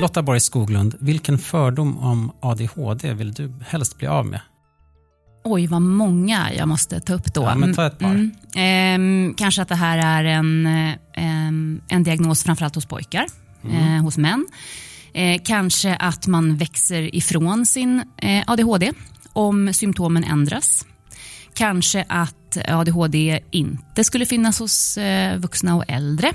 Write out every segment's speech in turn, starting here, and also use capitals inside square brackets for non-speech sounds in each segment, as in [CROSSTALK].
Lotta Borg Skoglund, vilken fördom om ADHD vill du helst bli av med? Oj, vad många jag måste ta upp då. Ja, men ta ett par. Mm. Ehm, kanske att det här är en, ehm, en diagnos framförallt hos pojkar, eh, hos män. Eh, kanske att man växer ifrån sin eh, ADHD om symptomen ändras. Kanske att ADHD inte skulle finnas hos eh, vuxna och äldre.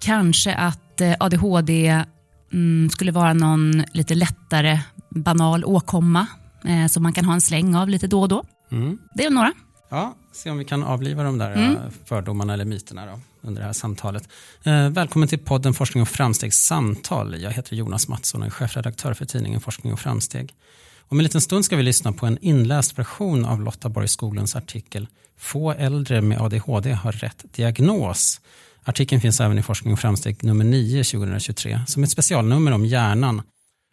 Kanske att eh, ADHD mm, skulle vara någon lite lättare banal åkomma eh, som man kan ha en släng av lite då och då. Mm. Det är några. Ja, se om vi kan avliva de där Mm. eh, fördomarna eller myterna då, under det här samtalet. Eh, välkommen till podden Forskning och framstegs samtal. Jag heter Jonas Mattsson och är chefredaktör för tidningen Forskning och framsteg. Om en liten stund ska vi lyssna på en inläst version av Lotta Borg Skoglunds artikel Få äldre med ADHD har rätt diagnos. Artikeln finns även i Forskning och framsteg nummer 9 2023 som ett specialnummer om hjärnan.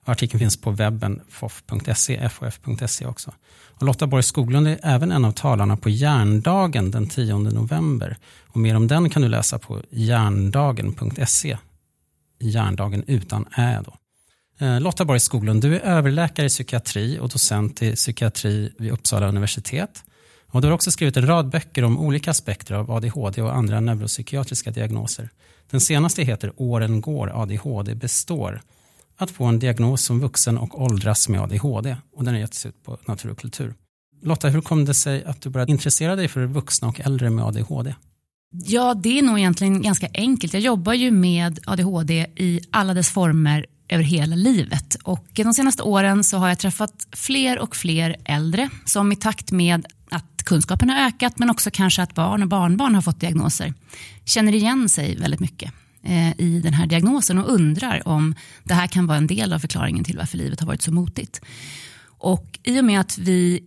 Artikeln finns på webben fof.se, fof.se också. Och Lotta Borg Skoglund är även en av talarna på Hjärndagen den 10 november. Och mer om den kan du läsa på hjärndagen.se. Hjärndagen utan ä då. Eh, Lotta Borg Skoglund, du är överläkare i psykiatri och docent i psykiatri vid Uppsala universitet. Och du har också skrivit en rad böcker om olika aspekter av ADHD och andra neuropsykiatriska diagnoser. Den senaste heter Åren går, ADHD består. Att få en diagnos som vuxen och åldras med ADHD. Och den har getts ut på Natur och kultur. Lotta, hur kom det sig att du började intressera dig för vuxna och äldre med ADHD? Ja, det är nog egentligen ganska enkelt. Jag jobbar ju med ADHD i alla dess former över hela livet. Och de senaste åren så har jag träffat fler och fler äldre som i takt med att kunskapen har ökat men också kanske att barn och barnbarn har fått diagnoser känner igen sig väldigt mycket eh, i den här diagnosen och undrar om det här kan vara en del av förklaringen till varför livet har varit så motigt. Och i och med att vi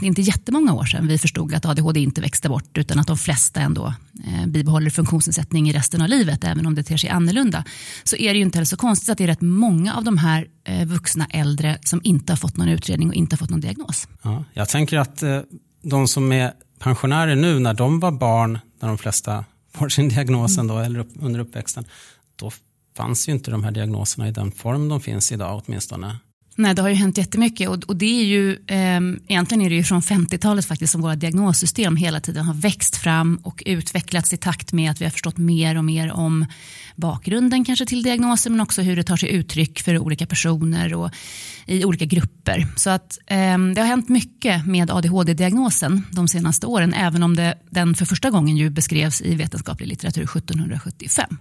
det är inte jättemånga år sedan vi förstod att ADHD inte växte bort utan att de flesta ändå eh, bibehåller funktionsnedsättning i resten av livet även om det ter sig annorlunda. Så är det ju inte heller så konstigt att det är rätt många av de här eh, vuxna äldre som inte har fått någon utredning och inte har fått någon diagnos. Ja, jag tänker att eh, de som är pensionärer nu, när de var barn, när de flesta [LAUGHS] får sin diagnos ändå, eller upp, under uppväxten, då fanns ju inte de här diagnoserna i den form de finns idag åtminstone. Nej, det har ju hänt jättemycket och, och det är ju, eh, egentligen är det ju från 50-talet faktiskt som våra diagnossystem hela tiden har växt fram och utvecklats i takt med att vi har förstått mer och mer om bakgrunden kanske till diagnoser men också hur det tar sig uttryck för olika personer och i olika grupper. Så att eh, det har hänt mycket med ADHD-diagnosen de senaste åren även om det, den för första gången ju beskrevs i vetenskaplig litteratur 1775.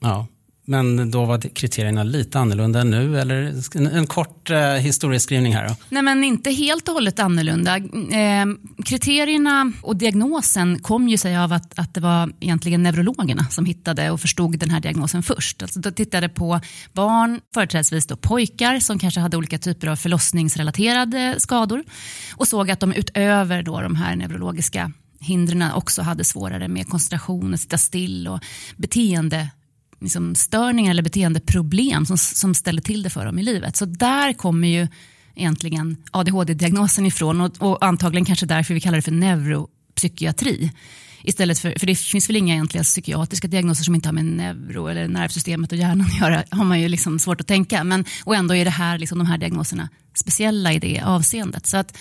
Ja, men då var kriterierna lite annorlunda än nu, eller en, en kort eh, historieskrivning här då? Nej, men inte helt och hållet annorlunda. Eh, kriterierna och diagnosen kom ju sig av att, att det var egentligen neurologerna som hittade och förstod den här diagnosen först. Alltså, de tittade på barn, företrädesvis då pojkar som kanske hade olika typer av förlossningsrelaterade skador och såg att de utöver då de här neurologiska hindren också hade svårare med koncentration, att sitta still och beteende liksom störningar eller beteendeproblem som, som ställer till det för dem i livet. Så där kommer ju egentligen ADHD-diagnosen ifrån och, och antagligen kanske därför vi kallar det för neuropsykiatri. Istället för, för det finns väl inga egentliga psykiatriska diagnoser som inte har med neuro eller nervsystemet och hjärnan att göra, har man ju liksom svårt att tänka. Men, och ändå är det här, liksom, de här diagnoserna speciella i det avseendet. Så att,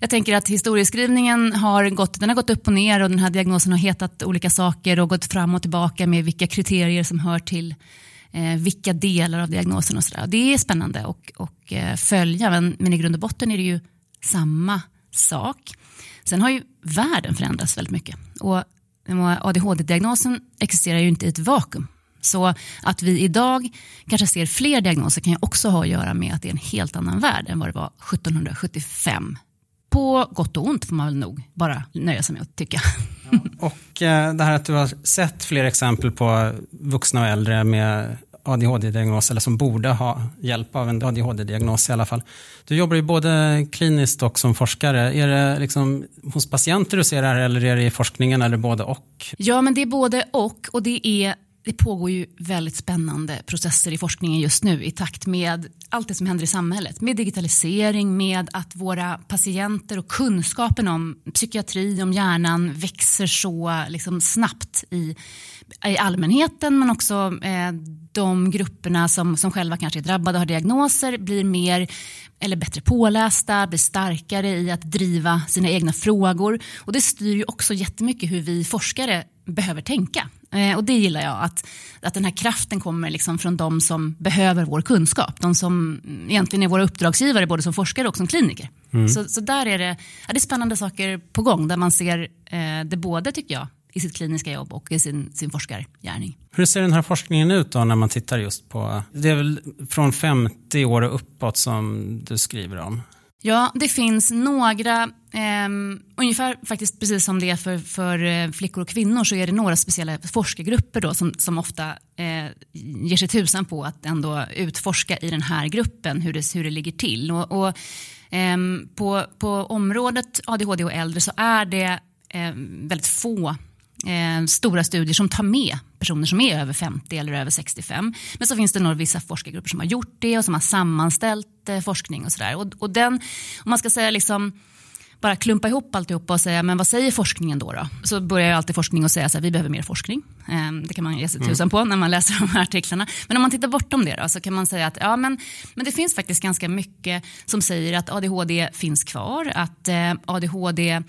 jag tänker att historieskrivningen har gått, den har gått upp och ner och den här diagnosen har hetat olika saker och gått fram och tillbaka med vilka kriterier som hör till eh, vilka delar av diagnosen och sådär. Det är spännande att och, eh, följa men, men i grund och botten är det ju samma sak. Sen har ju världen förändrats väldigt mycket och ADHD-diagnosen existerar ju inte i ett vakuum. Så att vi idag kanske ser fler diagnoser kan ju också ha att göra med att det är en helt annan värld än vad det var 1775 på gott och ont får man väl nog bara nöja sig med att tycka. Och eh, det här att du har sett fler exempel på vuxna och äldre med ADHD-diagnos, eller som borde ha hjälp av en ADHD-diagnos i alla fall. Du jobbar ju både kliniskt och som forskare. Är det liksom hos patienter du ser det här eller är det i forskningen eller både och? Ja, men det är både och och det är det pågår ju väldigt spännande processer i forskningen just nu i takt med allt det som händer i samhället. Med digitalisering, med att våra patienter och kunskapen om psykiatri, om hjärnan växer så liksom snabbt i, i allmänheten men också eh, de grupperna som, som själva kanske är drabbade och har diagnoser blir mer eller bättre pålästa, blir starkare i att driva sina egna frågor. Och det styr ju också jättemycket hur vi forskare behöver tänka. Eh, och det gillar jag, att, att den här kraften kommer liksom från de som behöver vår kunskap. De som egentligen är våra uppdragsgivare både som forskare och som kliniker. Mm. Så, så där är det, ja, det är spännande saker på gång där man ser eh, det både, tycker jag, i sitt kliniska jobb och i sin, sin forskargärning. Hur ser den här forskningen ut då när man tittar just på, det är väl från 50 år och uppåt som du skriver om? Ja, det finns några, eh, ungefär faktiskt precis som det är för, för eh, flickor och kvinnor så är det några speciella forskargrupper då som, som ofta eh, ger sig tusan på att ändå utforska i den här gruppen hur det, hur det ligger till. Och, och eh, på, på området ADHD och äldre så är det eh, väldigt få eh, stora studier som tar med personer som är över 50 eller över 65. Men så finns det några vissa forskargrupper som har gjort det och som har sammanställt eh, forskning och sådär. Och, och den, om man ska säga liksom bara klumpa ihop alltihopa och säga men vad säger forskningen då? då? Så börjar alltid forskning och säga att vi behöver mer forskning. Ehm, det kan man ge sig tusan mm. på när man läser [LAUGHS] de här artiklarna. Men om man tittar bortom det då, så kan man säga att ja, men, men det finns faktiskt ganska mycket som säger att ADHD finns kvar, att eh, ADHD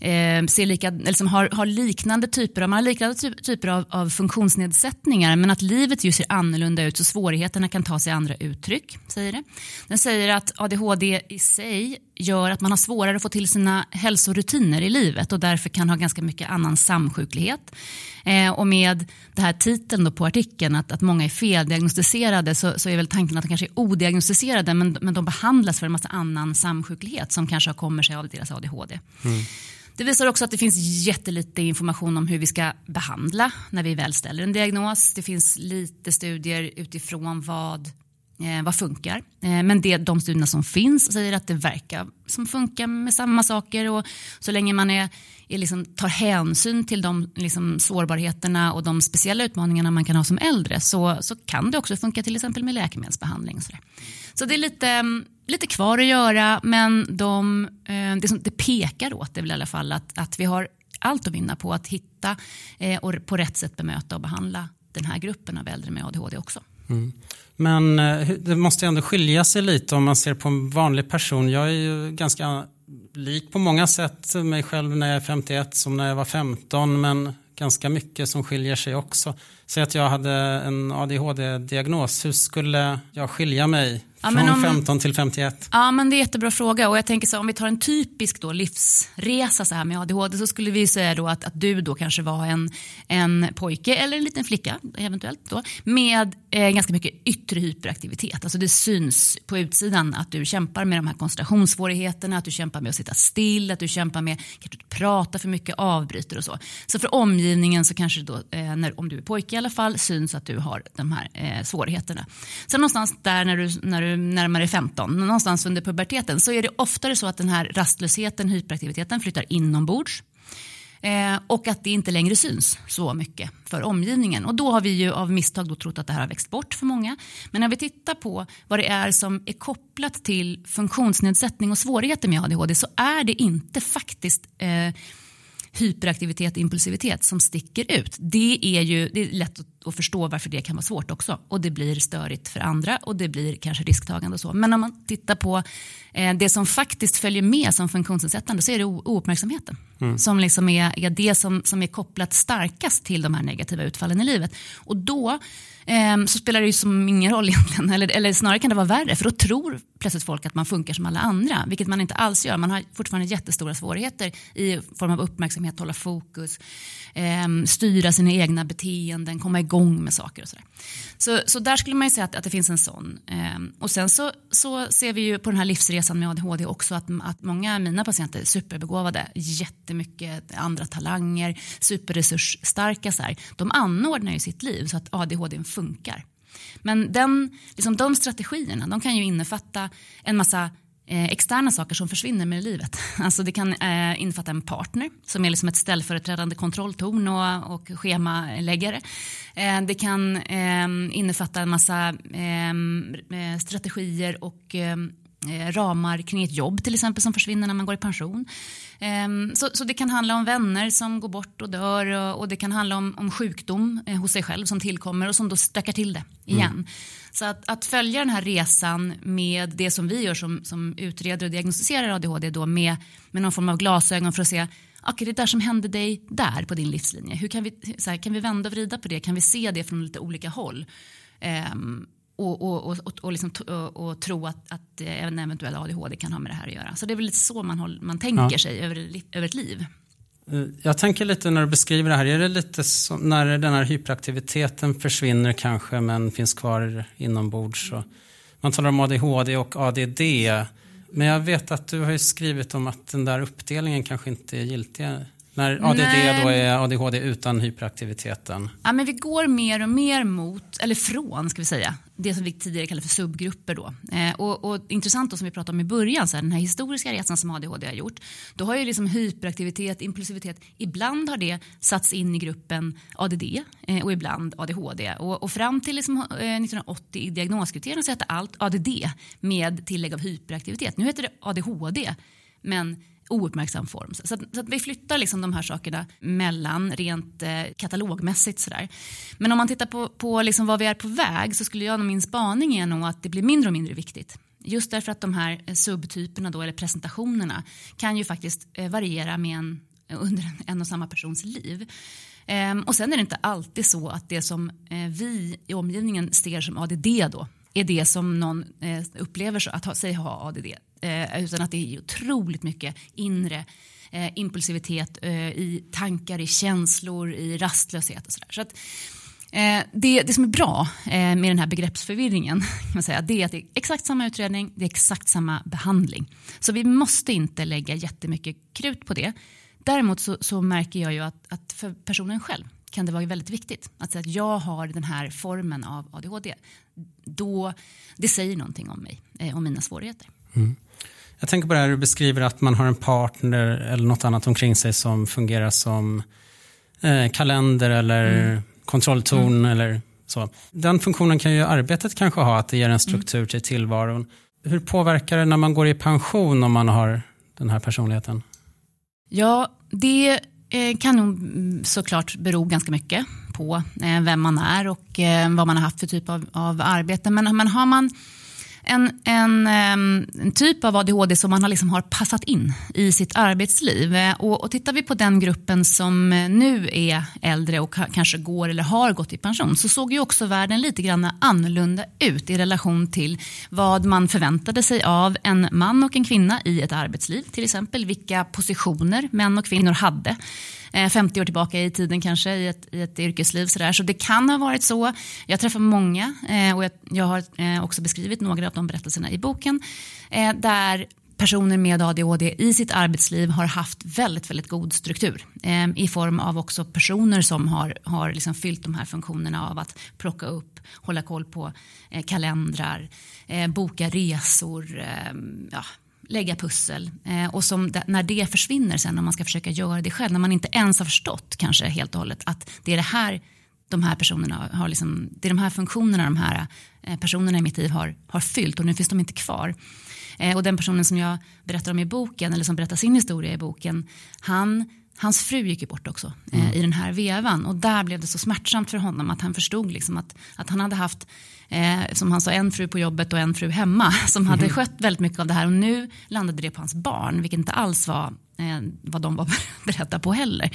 eh, ser lika, eller som har, har liknande typer, av, man har liknande typer av, av funktionsnedsättningar men att livet ju ser annorlunda ut så svårigheterna kan ta sig andra uttryck. Säger det. Den säger att ADHD i sig gör att man har svårare att få till sina hälsorutiner i livet och därför kan ha ganska mycket annan samsjuklighet. Eh, och med det här titeln då på artikeln att, att många är feldiagnostiserade så, så är väl tanken att de kanske är odiagnostiserade men, men de behandlas för en massa annan samsjuklighet som kanske kommer sig av deras ADHD. Mm. Det visar också att det finns jättelite information om hur vi ska behandla när vi väl ställer en diagnos. Det finns lite studier utifrån vad, eh, vad funkar. Eh, men det, de studierna som finns säger att det verkar som funkar med samma saker och så länge man är, är liksom, tar hänsyn till de liksom, sårbarheterna och de speciella utmaningarna man kan ha som äldre så, så kan det också funka till exempel med läkemedelsbehandling. Så, så det är lite lite kvar att göra men de, eh, det, som, det pekar åt det väl i alla fall att, att vi har allt att vinna på att hitta eh, och på rätt sätt bemöta och behandla den här gruppen av äldre med ADHD också. Mm. Men eh, det måste ändå skilja sig lite om man ser på en vanlig person. Jag är ju ganska lik på många sätt mig själv när jag är 51 som när jag var 15 men ganska mycket som skiljer sig också. Säg att jag hade en ADHD-diagnos, hur skulle jag skilja mig Ja, Från om, 15 till 51? Ja, men det är en jättebra fråga. Och jag tänker så, om vi tar en typisk då livsresa så här med ADHD så skulle vi säga då att, att du då kanske var en, en pojke eller en liten flicka eventuellt då, med eh, ganska mycket yttre hyperaktivitet. Alltså det syns på utsidan att du kämpar med de här koncentrationssvårigheterna, att du kämpar med att sitta still, att du kämpar med att prata för mycket, avbryter och så. Så för omgivningen så kanske då, eh, när, om du är pojke alla fall, syns att du har de här eh, svårigheterna. Sen någonstans där när du, när du närmare 15, någonstans under puberteten, så är det oftare så att den här rastlösheten, hyperaktiviteten flyttar inombords. Eh, och att det inte längre syns så mycket för omgivningen. Och då har vi ju av misstag då trott att det här har växt bort för många. Men när vi tittar på vad det är som är kopplat till funktionsnedsättning och svårigheter med ADHD så är det inte faktiskt eh, hyperaktivitet och impulsivitet som sticker ut. Det är ju det är lätt att förstå varför det kan vara svårt också. Och det blir störigt för andra och det blir kanske risktagande och så. Men om man tittar på eh, det som faktiskt följer med som funktionsnedsättande så är det ouppmärksamheten. Mm. Som liksom är, är det som, som är kopplat starkast till de här negativa utfallen i livet. Och då eh, så spelar det ju som ingen roll [LAUGHS] egentligen. Eller, eller snarare kan det vara värre för då tror plötsligt folk att man funkar som alla andra. Vilket man inte alls gör. Man har fortfarande jättestora svårigheter i form av uppmärksamhet, hålla fokus, eh, styra sina egna beteenden, komma igång igång med saker och sådär. Så, så där skulle man ju säga att, att det finns en sån. Eh, och sen så, så ser vi ju på den här livsresan med ADHD också att, att många av mina patienter är superbegåvade, jättemycket andra talanger, superresursstarka. Så här. De anordnar ju sitt liv så att ADHD funkar. Men den, liksom de strategierna de kan ju innefatta en massa Eh, externa saker som försvinner med livet. [LAUGHS] Alltså det kan eh, innefatta en partner som är liksom ett ställföreträdande kontrolltorn och, och schemaläggare. Eh, det kan eh, innefatta en massa eh, eh strategier och eh, ramar kring ett jobb till exempel som försvinner när man går i pension. Ehm, så, så det kan handla om vänner som går bort och dör och, och det kan handla om, om sjukdom eh, hos sig själv som tillkommer och som då stökar till det igen. Mm. Så att, att, följa den här resan med det som vi gör som, som utreder och diagnostiserar ADHD då med, med någon form av glasögon för att se okay, det där som hände dig där på din livslinje. Hur kan vi, så här, kan vi vända och vrida på det? Kan vi se det från lite olika håll? Um, och, och, och, och, liksom, och, tro att, att en eventuell ADHD kan ha med det här att göra. Så det är väl lite så man, håller, man tänker ja. sig över, över ett liv. Eh, jag tänker lite när du beskriver det här, är det lite som när den här hyperaktiviteten försvinner kanske men finns kvar inombords? Och man talar om ADHD och ADD. Men jag vet att du har skrivit om att den där uppdelningen kanske inte är giltig när ADD Nej. då är ADHD utan hyperaktiviteten? Ja, men vi går mer och mer mot, eller från ska vi säga, det som vi tidigare kallade för subgrupper. Då. Eh, och, och, intressant då, som vi pratade om i början, så här, den här historiska resan som ADHD har gjort. Då har ju liksom hyperaktivitet, impulsivitet, ibland har det satts in i gruppen ADD eh, och ibland ADHD. Och, och fram till liksom, eh, 1980 i diagnoskriterierna så hette allt ADD med tillägg av hyperaktivitet. Nu heter det ADHD, men ouppmärksam form. Så, att, så att vi flyttar liksom de här sakerna mellan rent eh, katalogmässigt. Sådär. Men om man tittar på, på liksom vad vi är på väg så skulle jag, min spaning är nog att det blir mindre och mindre viktigt. Just därför att de här eh, subtyperna då, eller presentationerna kan ju faktiskt eh, variera med en, eh, under en och samma persons liv. Ehm, och sen är det inte alltid så att det som eh, vi i omgivningen ser som ADD då är det som någon eh, upplever att ha, sig ha ADD. Eh, utan att det är otroligt mycket inre eh, impulsivitet eh, i tankar, i känslor, i rastlöshet och sådär. Så att, eh, det, det som är bra eh, med den här begreppsförvirringen [LAUGHS] kan man säga, det är att det är exakt samma utredning, det är exakt samma behandling. Så vi måste inte lägga jättemycket krut på det. Däremot så, så märker jag ju att, att för personen själv kan det vara väldigt viktigt att säga att jag har den här formen av ADHD. Då, det säger någonting om mig, eh, mina svårigheter. Mm. Jag tänker på det här du beskriver att man har en partner eller något annat omkring sig som fungerar som eh, kalender eller mm. kontrolltorn mm. eller så. Den funktionen kan ju arbetet kanske ha, att det ger en struktur mm. till tillvaron. Hur påverkar det när man går i pension om man har den här personligheten? Ja, det Eh, kan nog såklart bero ganska mycket på eh, vem man är och eh, vad man har haft för typ av, av arbete. Men, men har man en, en, en, typ av ADHD som man har, liksom har passat in i sitt arbetsliv. Eh, och, och tittar vi på den gruppen som eh, nu är äldre och kanske går eller har gått i pension så såg ju också världen lite grann annorlunda ut i relation till vad man förväntade sig av en man och en kvinna i ett arbetsliv. Till exempel vilka positioner män och kvinnor hade. Eh, 50 år tillbaka i tiden kanske i ett, i ett yrkesliv. Så, där. så det kan ha varit så. Jag träffar många eh, och jag, jag har eh, också beskrivit några av de berättelserna i boken där personer med ADHD i sitt arbetsliv har haft väldigt, väldigt god struktur eh, i form av också personer som har, har liksom fyllt de här funktionerna av att plocka upp, hålla koll på eh, kalendrar, eh, boka resor, ja, lägga pussel eh, och som när det försvinner sen om man ska försöka göra det själv när man inte ens har förstått kanske helt och hållet att det är det här de här personerna har liksom, det är de här funktionerna de här eh, personerna i mitt liv har, har fyllt och nu finns de inte kvar. Eh, och den personen som jag berättar om i boken eller som berättar sin historia i boken han Hans fru gick ju bort också eh, mm. i den här vevan och där blev det så smärtsamt för honom att han förstod liksom att, att han hade haft eh, som han sa, en fru på jobbet och en fru hemma [LAUGHS] som hade mm. skött väldigt mycket av det här och nu landade det på hans barn, vilket inte alls var eh, vad de var [LAUGHS] beredda på heller.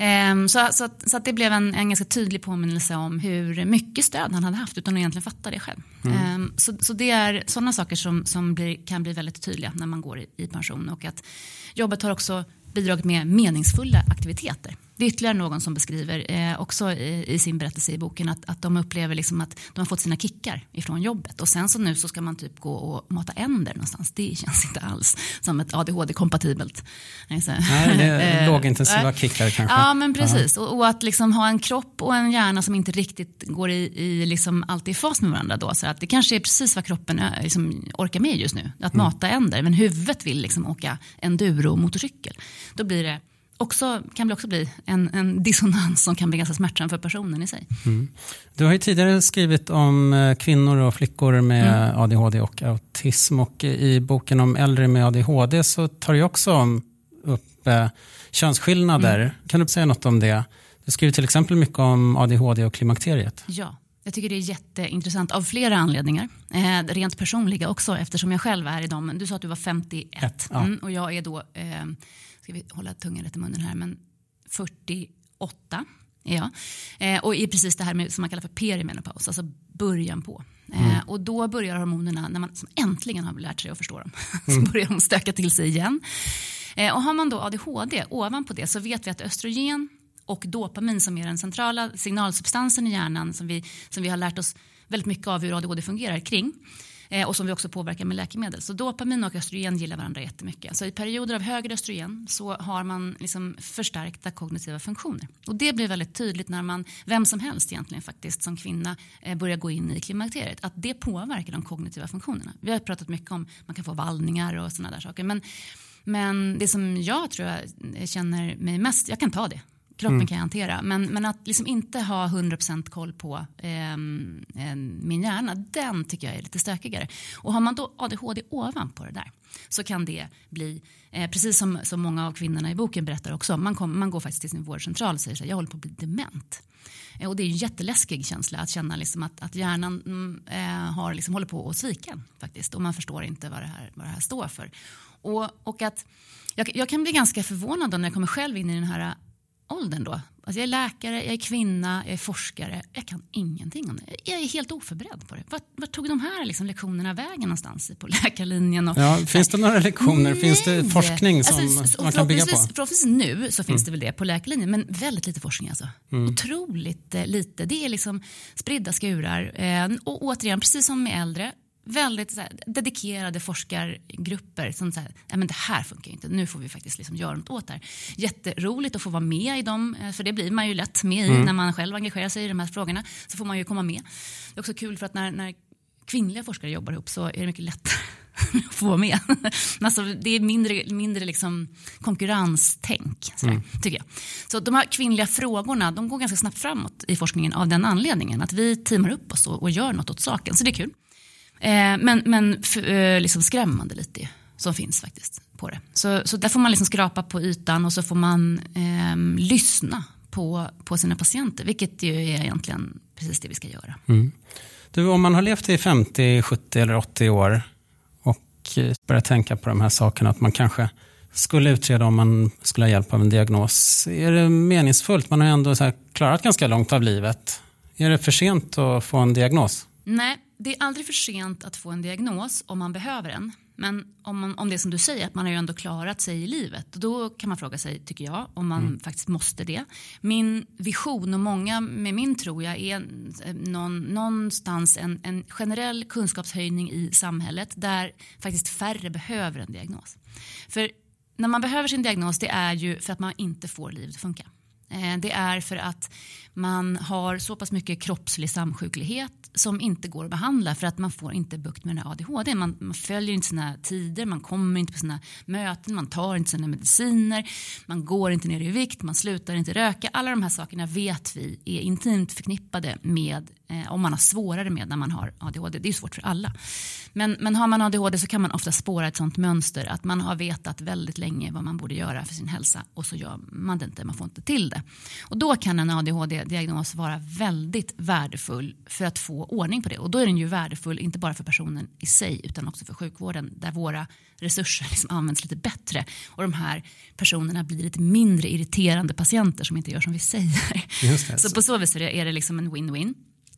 Um, så, så, så, att det blev en, en ganska tydlig påminnelse om hur mycket stöd han hade haft utan att egentligen fatta det själv. Mm. Um, så, så det är sådana saker som, som blir, kan bli väldigt tydliga när man går i, i pension och att jobbet har också bidragit med meningsfulla aktiviteter. Det är ytterligare någon som beskriver eh, också i, i, sin berättelse i boken att, att de upplever liksom att de har fått sina kickar ifrån jobbet och sen så nu så ska man typ gå och mata änder någonstans. Det känns inte alls som ett ADHD-kompatibelt. Nej, det är [LAUGHS] eh, lågintensiva kickar kanske. Ja, men precis. Och, och, att liksom ha en kropp och en hjärna som inte riktigt går i, i liksom alltid i fas med varandra då. Så att det kanske är precis vad kroppen eh, liksom orkar med just nu. Att mm. mata änder. Men huvudet vill liksom åka enduro-motorcykel. Då blir det också, kan det också bli en, en dissonans som kan bli ganska smärtsam för personen i sig. Mm. Du har ju tidigare skrivit om eh, kvinnor och flickor med mm. ADHD och autism och i boken om äldre med ADHD så tar du också upp eh, könsskillnader. Mm. Kan du säga något om det? Du skriver till exempel mycket om ADHD och klimakteriet. Ja, jag tycker det är jätteintressant av flera anledningar. Eh, rent personliga också eftersom jag själv är i dem. Du sa att du var 51 Ett, ja. mm, och jag är då eh, ska vi hålla tungan rätt i munnen här, men 48 är jag. Eh, och är precis det här med, som man kallar för perimenopaus, alltså början på. Eh, mm. Och då börjar hormonerna, när man äntligen har lärt sig att förstå dem, [LAUGHS] mm. så börjar de stöka till sig igen. Eh, och har man då ADHD ovanpå det så vet vi att östrogen och dopamin som är den centrala signalsubstansen i hjärnan som vi, som vi har lärt oss väldigt mycket av hur ADHD fungerar kring Eh, och som vi också påverkar med läkemedel. Så dopamin och östrogen gillar varandra jättemycket. Så i perioder av högre östrogen så har man liksom förstärkta kognitiva funktioner. Och det blir väldigt tydligt när man, vem som helst egentligen faktiskt som kvinna eh, börjar gå in i klimakteriet. Att det påverkar de kognitiva funktionerna. Vi har pratat mycket om man kan få vallningar och sådana där saker. Men, men det som jag tror jag känner mig mest, jag kan ta det kroppen mm. kan hantera. Men, men att liksom inte ha 100% koll på eh, min hjärna, den tycker jag är lite stökigare. Och har man då ADHD ovanpå det där så kan det bli, eh, precis som, som många av kvinnorna i boken berättar också, man, kom, man går faktiskt till sin vårdcentral och säger så här, jag håller på att bli dement. Eh, och det är en jätteläskig känsla att känna liksom att, att hjärnan mm, eh, har liksom, håller på att svika faktiskt och man förstår inte vad det här, vad det här står för. Och, och att jag, jag, kan bli ganska förvånad när jag kommer själv in i den här åldern då. Alltså jag är läkare, jag är kvinna, jag är forskare. Jag kan ingenting om det. Jag är helt oförberedd på det. Vart, vart tog de här liksom lektionerna vägen någonstans på läkarlinjen? Och, ja, finns det några lektioner? Nej. Finns det forskning som alltså, man kan bygga på? Förhoppningsvis nu så finns mm. det väl det på läkarlinjen, men väldigt lite forskning alltså. Mm. Otroligt eh, lite. Det är liksom spridda skurar. Eh, och återigen, precis som med äldre, väldigt så här, dedikerade forskargrupper som säger att det här funkar inte, nu får vi faktiskt liksom göra något åt det här. Jätteroligt att få vara med i dem, eh, för det blir man ju lätt med i mm. när man själv engagerar sig i de här frågorna. Så får man ju komma med. Det är också kul för att när, när kvinnliga forskare jobbar ihop så är det mycket lättare [LAUGHS] att få vara med. [LAUGHS] alltså, det är mindre, mindre liksom konkurrenstänk, sådär, mm. tycker jag. Så de här kvinnliga frågorna de går ganska snabbt framåt i forskningen av den anledningen. Att vi teamar upp oss och, och gör något åt saken. Så det är kul. Eh, men men eh, liksom skrämmande lite som finns faktiskt på det. Så, så där får man liksom skrapa på ytan och så får man eh, lyssna på, på sina patienter, vilket ju är egentligen precis det vi ska göra. Mm. Du, om man har levt i 50, 70 eller 80 år och eh, börjar tänka på de här sakerna, att man kanske skulle utreda om man skulle ha hjälp av en diagnos. Är det meningsfullt? Man har ändå klarat ganska långt av livet. Är det för sent att få en diagnos? Nej, det är aldrig för sent att få en diagnos om man behöver en. Men om, man, om det är som du säger, att man har ju ändå klarat sig i livet. Då kan man fråga sig, tycker jag, om man mm. faktiskt måste det. Min vision och många med min tror jag är någon, någonstans en, en generell kunskapshöjning i samhället där faktiskt färre behöver en diagnos. För när man behöver sin diagnos det är ju för att man inte får livet att funka. Eh, det är för att man har så pass mycket kroppslig samsjuklighet som inte går att behandla för att man får inte bukt med den ADHD. Man, man, följer inte sina tider, man kommer inte på sina möten, man tar inte sina mediciner, man går inte ner i vikt, man slutar inte röka. Alla de här sakerna vet vi är intimt förknippade med eh, om man har svårare med när man har ADHD. Det är svårt för alla. Men, men har man ADHD så kan man ofta spåra ett sånt mönster att man har vetat väldigt länge vad man borde göra för sin hälsa och så gör man det inte, man får inte till det. Och då kan en ADHD... ADHD-diagnos vara väldigt värdefull för att få ordning på det. Och då är den ju värdefull inte bara för personen i sig utan också för sjukvården där våra resurser [LAUGHS] liksom används lite bättre och de här personerna blir lite mindre irriterande patienter som inte gör som vi säger. Så på så vis är det, liksom en win-win.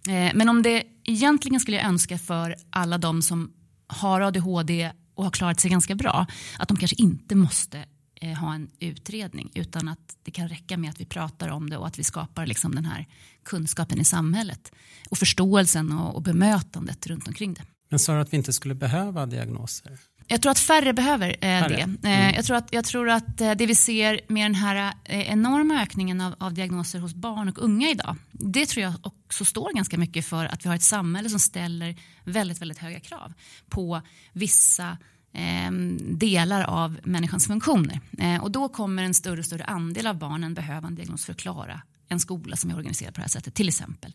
Eh, men om det egentligen skulle jag önska för alla de som har ADHD och har klarat sig ganska bra att de kanske inte måste ha en utredning utan att det kan räcka med att vi pratar om det och att vi skapar liksom den här kunskapen i samhället och förståelsen och, och bemötandet runt omkring det. Men sa du att vi inte skulle behöva diagnoser? Jag tror att färre behöver eh, färre. det. Eh, mm. jag, tror att, jag tror att eh, det vi ser med den här eh, enorma ökningen av, av, diagnoser hos barn och unga idag, det tror jag också står ganska mycket för att vi har ett samhälle som ställer väldigt, väldigt höga krav på vissa eh, Ehm, delar av människans funktioner. Eh, och då kommer en större och större andel av barnen behöva en diagnos för att klara en skola som är organiserad på det här sättet till exempel.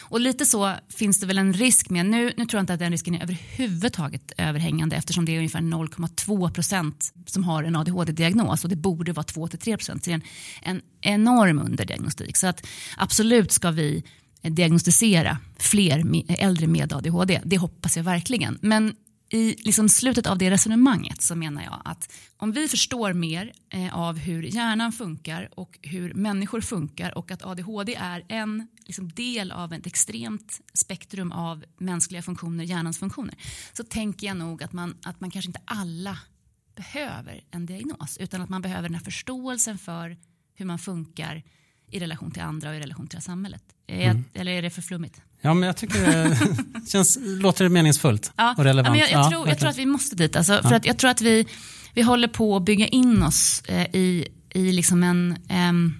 Och lite så finns det väl en risk med, nu, nu tror jag inte att den risken är överhuvudtaget överhängande eftersom det är ungefär 0,2 procent som har en ADHD-diagnos och det borde vara 2-3 procent. Så det är en, en enorm underdiagnostik. Så att absolut ska vi diagnostisera fler äldre med ADHD. Det hoppas jag verkligen. Men i liksom slutet av det resonemanget så menar jag att om vi förstår mer eh, av hur hjärnan funkar och hur människor funkar och att ADHD är en liksom, del av ett extremt spektrum av mänskliga funktioner, hjärnans funktioner, så tänker jag nog att man, att man kanske inte alla behöver en diagnos utan att man behöver den här förståelsen för hur man funkar i relation till andra och i relation till samhället. Mm. Eller är det för flummigt? Ja, men jag tycker det [LAUGHS] känns, låter relevant ja. och relevant. Ja, jag, jag, ja, tror, jag, tror, att vi måste dit. Alltså, för att jag tror att vi, vi håller på att bygga in oss eh, i, i liksom en, eh,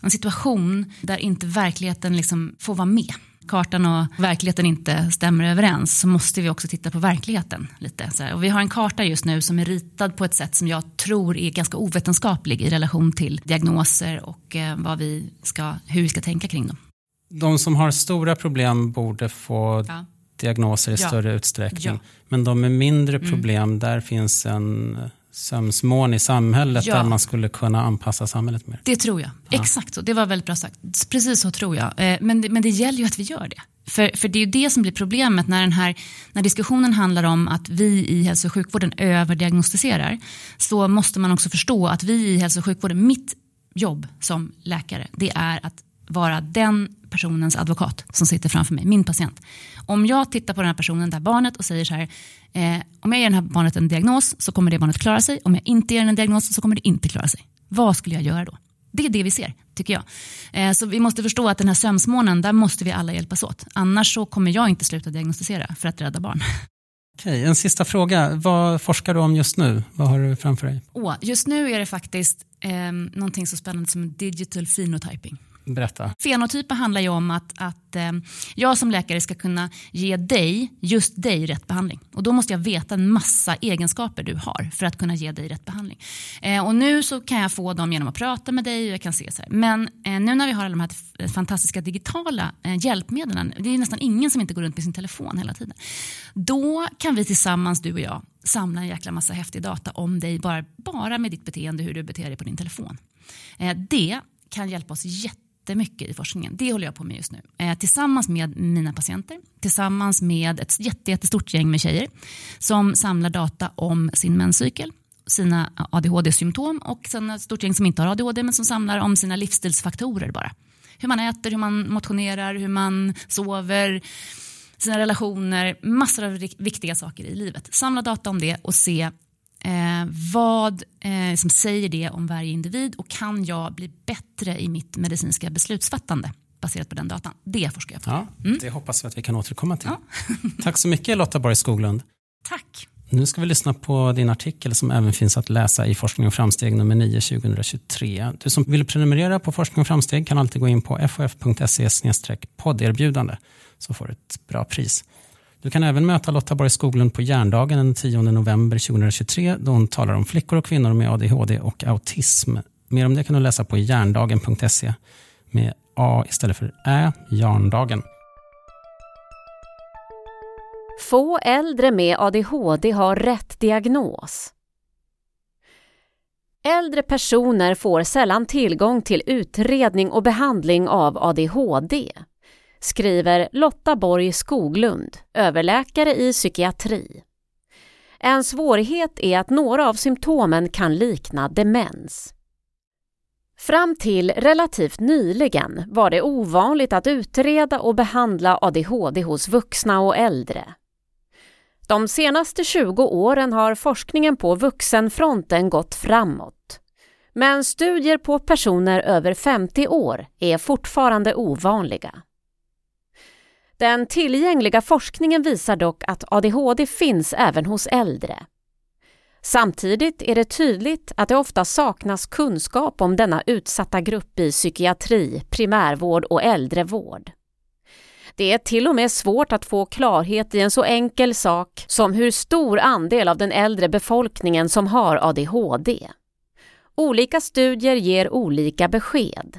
en situation där inte verkligheten liksom får vara med kartan och verkligheten inte stämmer överens så måste vi också titta på verkligheten lite. Så här. Och vi har en karta just nu som är ritad på ett sätt som jag tror är ganska ovetenskaplig i relation till diagnoser och eh, vad vi ska, hur vi ska tänka kring dem. De som har stora problem borde få ja. diagnoser i ja. större utsträckning. Ja. Men de med mindre mm. problem, mm. där finns en sömsmån i samhället ja. där man skulle kunna anpassa samhället mer. Det tror jag. Ja. Exakt så. Det var väldigt bra sagt. Precis så tror jag. Eh, men det, men det gäller ju att vi gör det. För, för det är ju det som blir problemet när, den här, när diskussionen handlar om att vi i hälso och sjukvården överdiagnostiserar så måste man också förstå att vi i hälso och sjukvården, mitt jobb som läkare, det är att vara den personens advokat som sitter framför mig, min patient. Om jag tittar på den här personen, det här barnet och säger så här, eh, om jag ger det här barnet en diagnos så kommer det barnet klara sig, om jag inte ger den en diagnos så kommer det inte klara sig. Vad skulle jag göra då? Det är det vi ser, tycker jag. Eh, så vi måste förstå att den här sömsmånen, där måste vi alla hjälpas åt. Annars så kommer jag inte sluta diagnostisera för att rädda barn. [LAUGHS] Okej, en sista fråga. Vad forskar du om just nu? Vad har du framför dig? Oh, just nu är det faktiskt eh, någonting så spännande som digital phenotyping. Berätta. Fenotyper handlar ju om att, att eh, jag som läkare ska kunna ge dig, just dig, rätt behandling. Och då måste jag veta en massa egenskaper du har för att kunna ge dig rätt behandling. Eh, och nu så kan jag få dem genom att prata med dig och jag kan se så här. Men eh, nu när vi har alla de här fantastiska digitala eh, hjälpmedlen, det är nästan ingen som inte går runt med sin telefon hela tiden. Då kan vi tillsammans, du och jag, samla en jäkla massa häftig data om dig bara, bara med ditt beteende, hur du beter dig på din telefon. Eh, det kan hjälpa oss jättemycket jättemycket i forskningen. Det håller jag på med just nu. Eh, tillsammans med mina patienter, tillsammans med ett jättestort gäng med tjejer som samlar data om sin menscykel sina ADHD-symptom och sen ett stort gäng som inte har ADHD men som samlar om sina livsstilsfaktorer bara. Hur man äter, hur man motionerar, hur man sover, sina relationer, massor av viktiga saker i livet. Samla data om det och se Eh, vad eh, som säger det om varje individ och kan jag bli bättre i mitt medicinska beslutsfattande baserat på den datan? Det forskar jag på. Ja, mm. Det hoppas vi att vi kan återkomma till. Ja. [LAUGHS] Tack så mycket Lotta Borg Skoglund. Tack. Nu ska vi lyssna på din artikel som även finns att läsa i Forskning och framsteg nummer 9 2023. Du som vill prenumerera på Forskning och framsteg kan alltid gå in på fof.se podderbjudande så får du ett bra pris. Du kan även möta Lotta Borg Skoglund på Järndagen den 10 november 2023 då hon talar om flickor och kvinnor med ADHD och autism. Mer om det kan du läsa på järndagen.se med A istället för Ä, Järndagen. Få äldre med ADHD har rätt diagnos. Äldre personer får sällan tillgång till utredning och behandling av ADHD skriver Lotta Borg Skoglund, överläkare i psykiatri. En svårighet är att några av symptomen kan likna demens. Fram till relativt nyligen var det ovanligt att utreda och behandla ADHD hos vuxna och äldre. De senaste 20 åren har forskningen på vuxenfronten gått framåt. Men studier på personer över 50 år är fortfarande ovanliga. Den tillgängliga forskningen visar dock att ADHD finns även hos äldre. Samtidigt är det tydligt att det ofta saknas kunskap om denna utsatta grupp i psykiatri, primärvård och äldrevård. Det är till och med svårt att få klarhet i en så enkel sak som hur stor andel av den äldre befolkningen som har ADHD. Olika studier ger olika besked.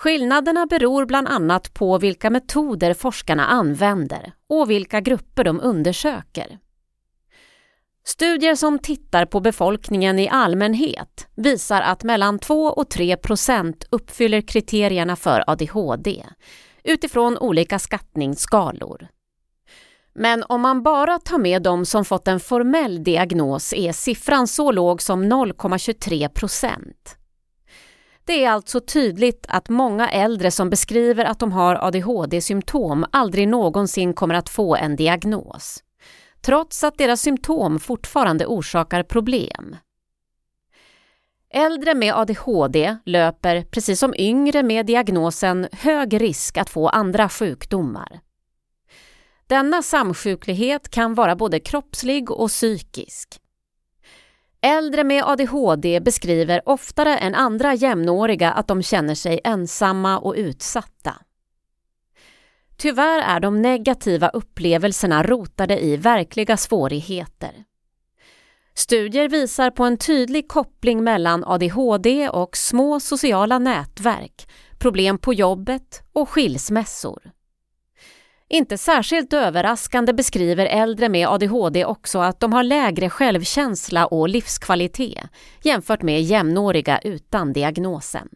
Skillnaderna beror bland annat på vilka metoder forskarna använder och vilka grupper de undersöker. Studier som tittar på befolkningen i allmänhet visar att mellan 2 och 3 procent uppfyller kriterierna för ADHD utifrån olika skattningsskalor. Men om man bara tar med de som fått en formell diagnos är siffran så låg som 0,23 procent. Det är alltså tydligt att många äldre som beskriver att de har ADHD-symptom aldrig någonsin kommer att få en diagnos, trots att deras symptom fortfarande orsakar problem. Äldre med ADHD löper, precis som yngre med diagnosen, hög risk att få andra sjukdomar. Denna samsjuklighet kan vara både kroppslig och psykisk. Äldre med ADHD beskriver oftare än andra jämnåriga att de känner sig ensamma och utsatta. Tyvärr är de negativa upplevelserna rotade i verkliga svårigheter. Studier visar på en tydlig koppling mellan ADHD och små sociala nätverk, problem på jobbet och skilsmässor. Inte särskilt överraskande beskriver äldre med ADHD också att de har lägre självkänsla och livskvalitet jämfört med jämnåriga utan diagnosen.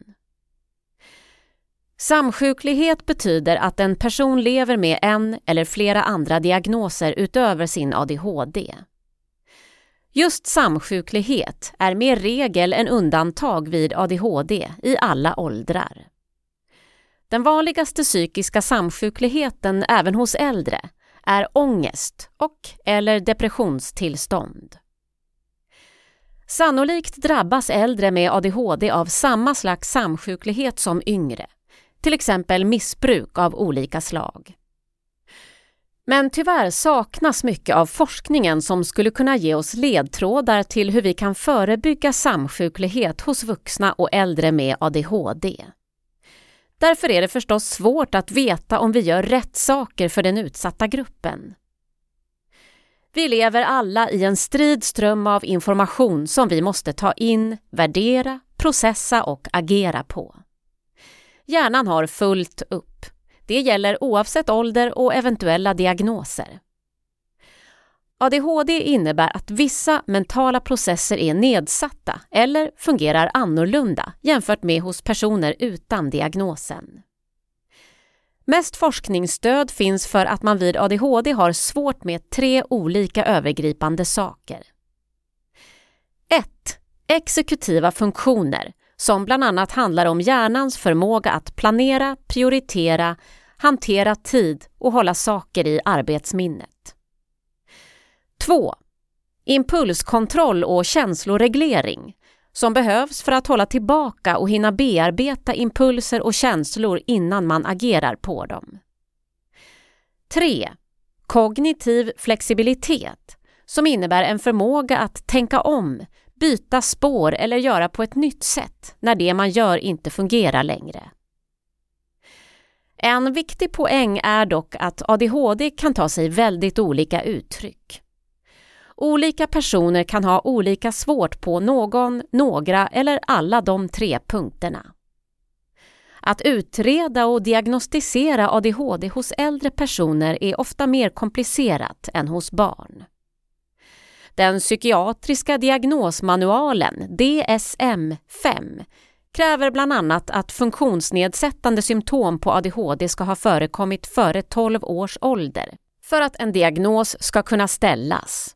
Samsjuklighet betyder att en person lever med en eller flera andra diagnoser utöver sin ADHD. Just samsjuklighet är mer regel än undantag vid ADHD i alla åldrar. Den vanligaste psykiska samsjukligheten även hos äldre är ångest och eller depressionstillstånd. Sannolikt drabbas äldre med ADHD av samma slags samsjuklighet som yngre, till exempel missbruk av olika slag. Men tyvärr saknas mycket av forskningen som skulle kunna ge oss ledtrådar till hur vi kan förebygga samsjuklighet hos vuxna och äldre med ADHD. Därför är det förstås svårt att veta om vi gör rätt saker för den utsatta gruppen. Vi lever alla i en strid ström av information som vi måste ta in, värdera, processa och agera på. Hjärnan har fullt upp. Det gäller oavsett ålder och eventuella diagnoser. ADHD innebär att vissa mentala processer är nedsatta eller fungerar annorlunda jämfört med hos personer utan diagnosen. Mest forskningsstöd finns för att man vid ADHD har svårt med tre olika övergripande saker. 1. Exekutiva funktioner som bland annat handlar om hjärnans förmåga att planera, prioritera, hantera tid och hålla saker i arbetsminnet. 2. Impulskontroll och känsloreglering som behövs för att hålla tillbaka och hinna bearbeta impulser och känslor innan man agerar på dem. 3. Kognitiv flexibilitet som innebär en förmåga att tänka om, byta spår eller göra på ett nytt sätt när det man gör inte fungerar längre. En viktig poäng är dock att ADHD kan ta sig väldigt olika uttryck. Olika personer kan ha olika svårt på någon, några eller alla de tre punkterna. Att utreda och diagnostisera ADHD hos äldre personer är ofta mer komplicerat än hos barn. Den psykiatriska diagnosmanualen DSM-5 kräver bland annat att funktionsnedsättande symptom på ADHD ska ha förekommit före 12 års ålder för att en diagnos ska kunna ställas.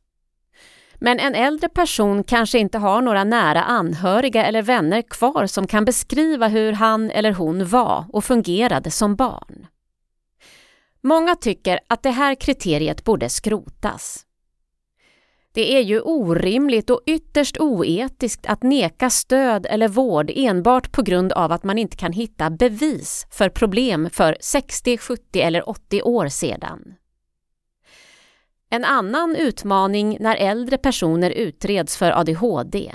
Men en äldre person kanske inte har några nära anhöriga eller vänner kvar som kan beskriva hur han eller hon var och fungerade som barn. Många tycker att det här kriteriet borde skrotas. Det är ju orimligt och ytterst oetiskt att neka stöd eller vård enbart på grund av att man inte kan hitta bevis för problem för 60, 70 eller 80 år sedan. En annan utmaning när äldre personer utreds för ADHD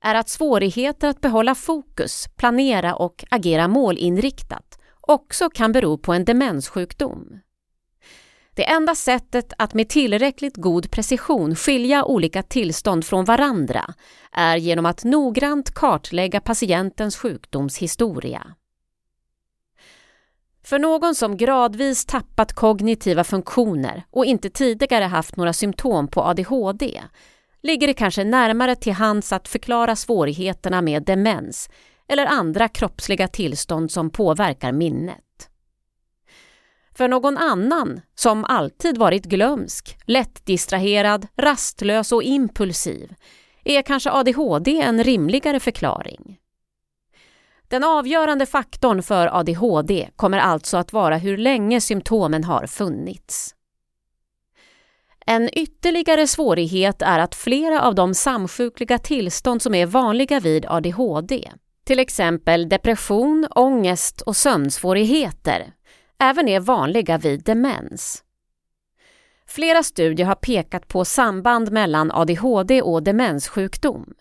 är att svårigheter att behålla fokus, planera och agera målinriktat också kan bero på en demenssjukdom. Det enda sättet att med tillräckligt god precision skilja olika tillstånd från varandra är genom att noggrant kartlägga patientens sjukdomshistoria. För någon som gradvis tappat kognitiva funktioner och inte tidigare haft några symptom på ADHD ligger det kanske närmare till hands att förklara svårigheterna med demens eller andra kroppsliga tillstånd som påverkar minnet. För någon annan, som alltid varit glömsk, lättdistraherad, rastlös och impulsiv, är kanske ADHD en rimligare förklaring. Den avgörande faktorn för ADHD kommer alltså att vara hur länge symptomen har funnits. En ytterligare svårighet är att flera av de samsjukliga tillstånd som är vanliga vid ADHD, till exempel depression, ångest och sömnsvårigheter, även är vanliga vid demens. Flera studier har pekat på samband mellan ADHD och demenssjukdom.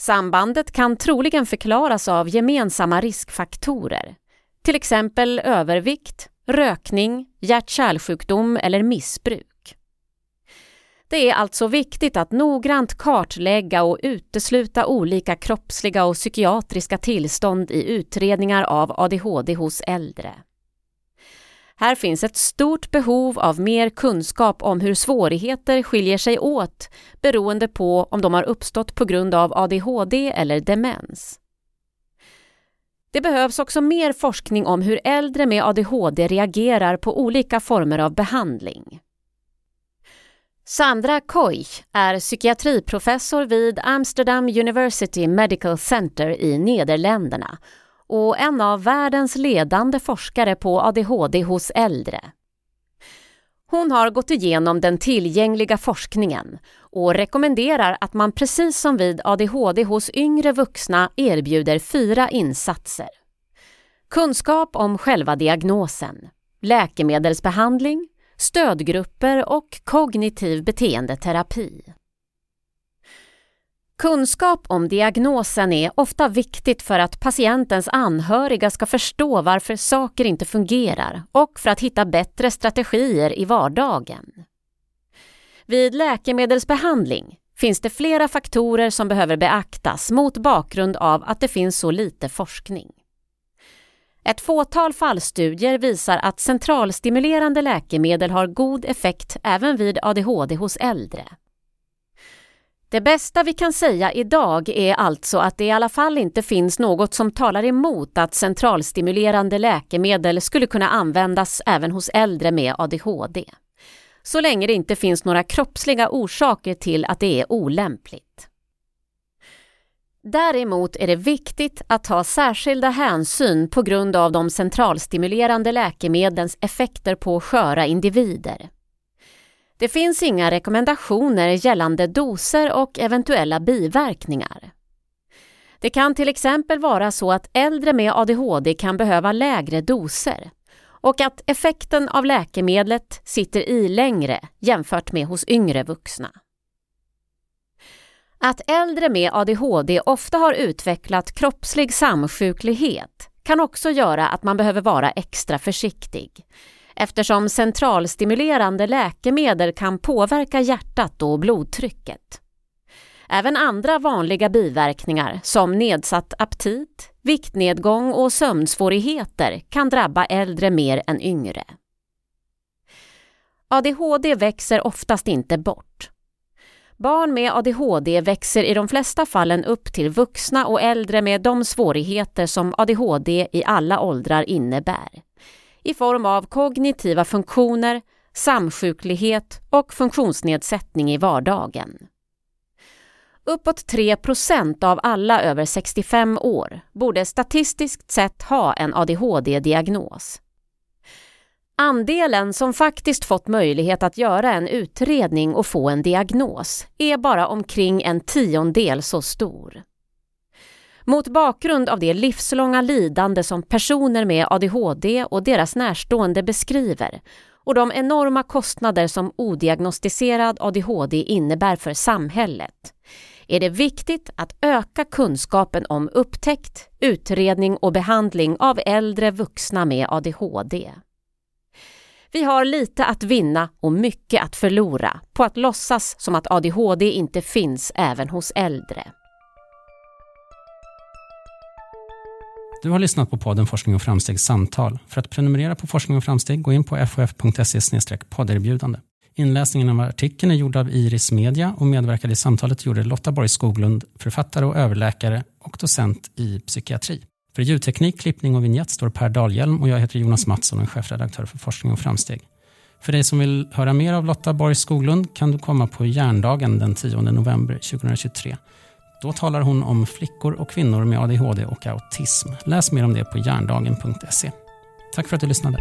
Sambandet kan troligen förklaras av gemensamma riskfaktorer, till exempel övervikt, rökning, hjärt-kärlsjukdom eller missbruk. Det är alltså viktigt att noggrant kartlägga och utesluta olika kroppsliga och psykiatriska tillstånd i utredningar av ADHD hos äldre. Här finns ett stort behov av mer kunskap om hur svårigheter skiljer sig åt beroende på om de har uppstått på grund av ADHD eller demens. Det behövs också mer forskning om hur äldre med ADHD reagerar på olika former av behandling. Sandra Koich är psykiatriprofessor vid Amsterdam University Medical Center i Nederländerna och en av världens ledande forskare på ADHD hos äldre. Hon har gått igenom den tillgängliga forskningen och rekommenderar att man precis som vid ADHD hos yngre vuxna erbjuder fyra insatser. Kunskap om själva diagnosen, läkemedelsbehandling, stödgrupper och kognitiv beteendeterapi. Kunskap om diagnosen är ofta viktigt för att patientens anhöriga ska förstå varför saker inte fungerar och för att hitta bättre strategier i vardagen. Vid läkemedelsbehandling finns det flera faktorer som behöver beaktas mot bakgrund av att det finns så lite forskning. Ett fåtal fallstudier visar att centralstimulerande läkemedel har god effekt även vid ADHD hos äldre. Det bästa vi kan säga idag är alltså att det i alla fall inte finns något som talar emot att centralstimulerande läkemedel skulle kunna användas även hos äldre med ADHD. Så länge det inte finns några kroppsliga orsaker till att det är olämpligt. Däremot är det viktigt att ta särskilda hänsyn på grund av de centralstimulerande läkemedlens effekter på sköra individer. Det finns inga rekommendationer gällande doser och eventuella biverkningar. Det kan till exempel vara så att äldre med ADHD kan behöva lägre doser och att effekten av läkemedlet sitter i längre jämfört med hos yngre vuxna. Att äldre med ADHD ofta har utvecklat kroppslig samsjuklighet kan också göra att man behöver vara extra försiktig eftersom centralstimulerande läkemedel kan påverka hjärtat och blodtrycket. Även andra vanliga biverkningar som nedsatt aptit, viktnedgång och sömnsvårigheter kan drabba äldre mer än yngre. ADHD växer oftast inte bort. Barn med ADHD växer i de flesta fallen upp till vuxna och äldre med de svårigheter som ADHD i alla åldrar innebär i form av kognitiva funktioner, samsjuklighet och funktionsnedsättning i vardagen. Uppåt 3% av alla över 65 år borde statistiskt sett ha en ADHD-diagnos. Andelen som faktiskt fått möjlighet att göra en utredning och få en diagnos är bara omkring en tiondel så stor. Mot bakgrund av det livslånga lidande som personer med ADHD och deras närstående beskriver och de enorma kostnader som odiagnostiserad ADHD innebär för samhället är det viktigt att öka kunskapen om upptäckt, utredning och behandling av äldre vuxna med ADHD. Vi har lite att vinna och mycket att förlora på att låtsas som att ADHD inte finns även hos äldre. Du har lyssnat på podden Forskning och framsteg samtal. För att prenumerera på Forskning och framsteg, gå in på fof.se podderbjudande. Inläsningen av artikeln är gjord av Iris Media och medverkade i samtalet gjorde Lotta Borg Skoglund, författare och överläkare och docent i psykiatri. För ljudteknik, klippning och vignett står Per Dahlhjelm och jag heter Jonas Mattsson och är chefredaktör för Forskning och framsteg. För dig som vill höra mer av Lotta Borg Skoglund kan du komma på Järndagen den 10 november 2023. Då talar hon om flickor och kvinnor med ADHD och autism. Läs mer om det på hjärndagen.se. Tack för att du lyssnade.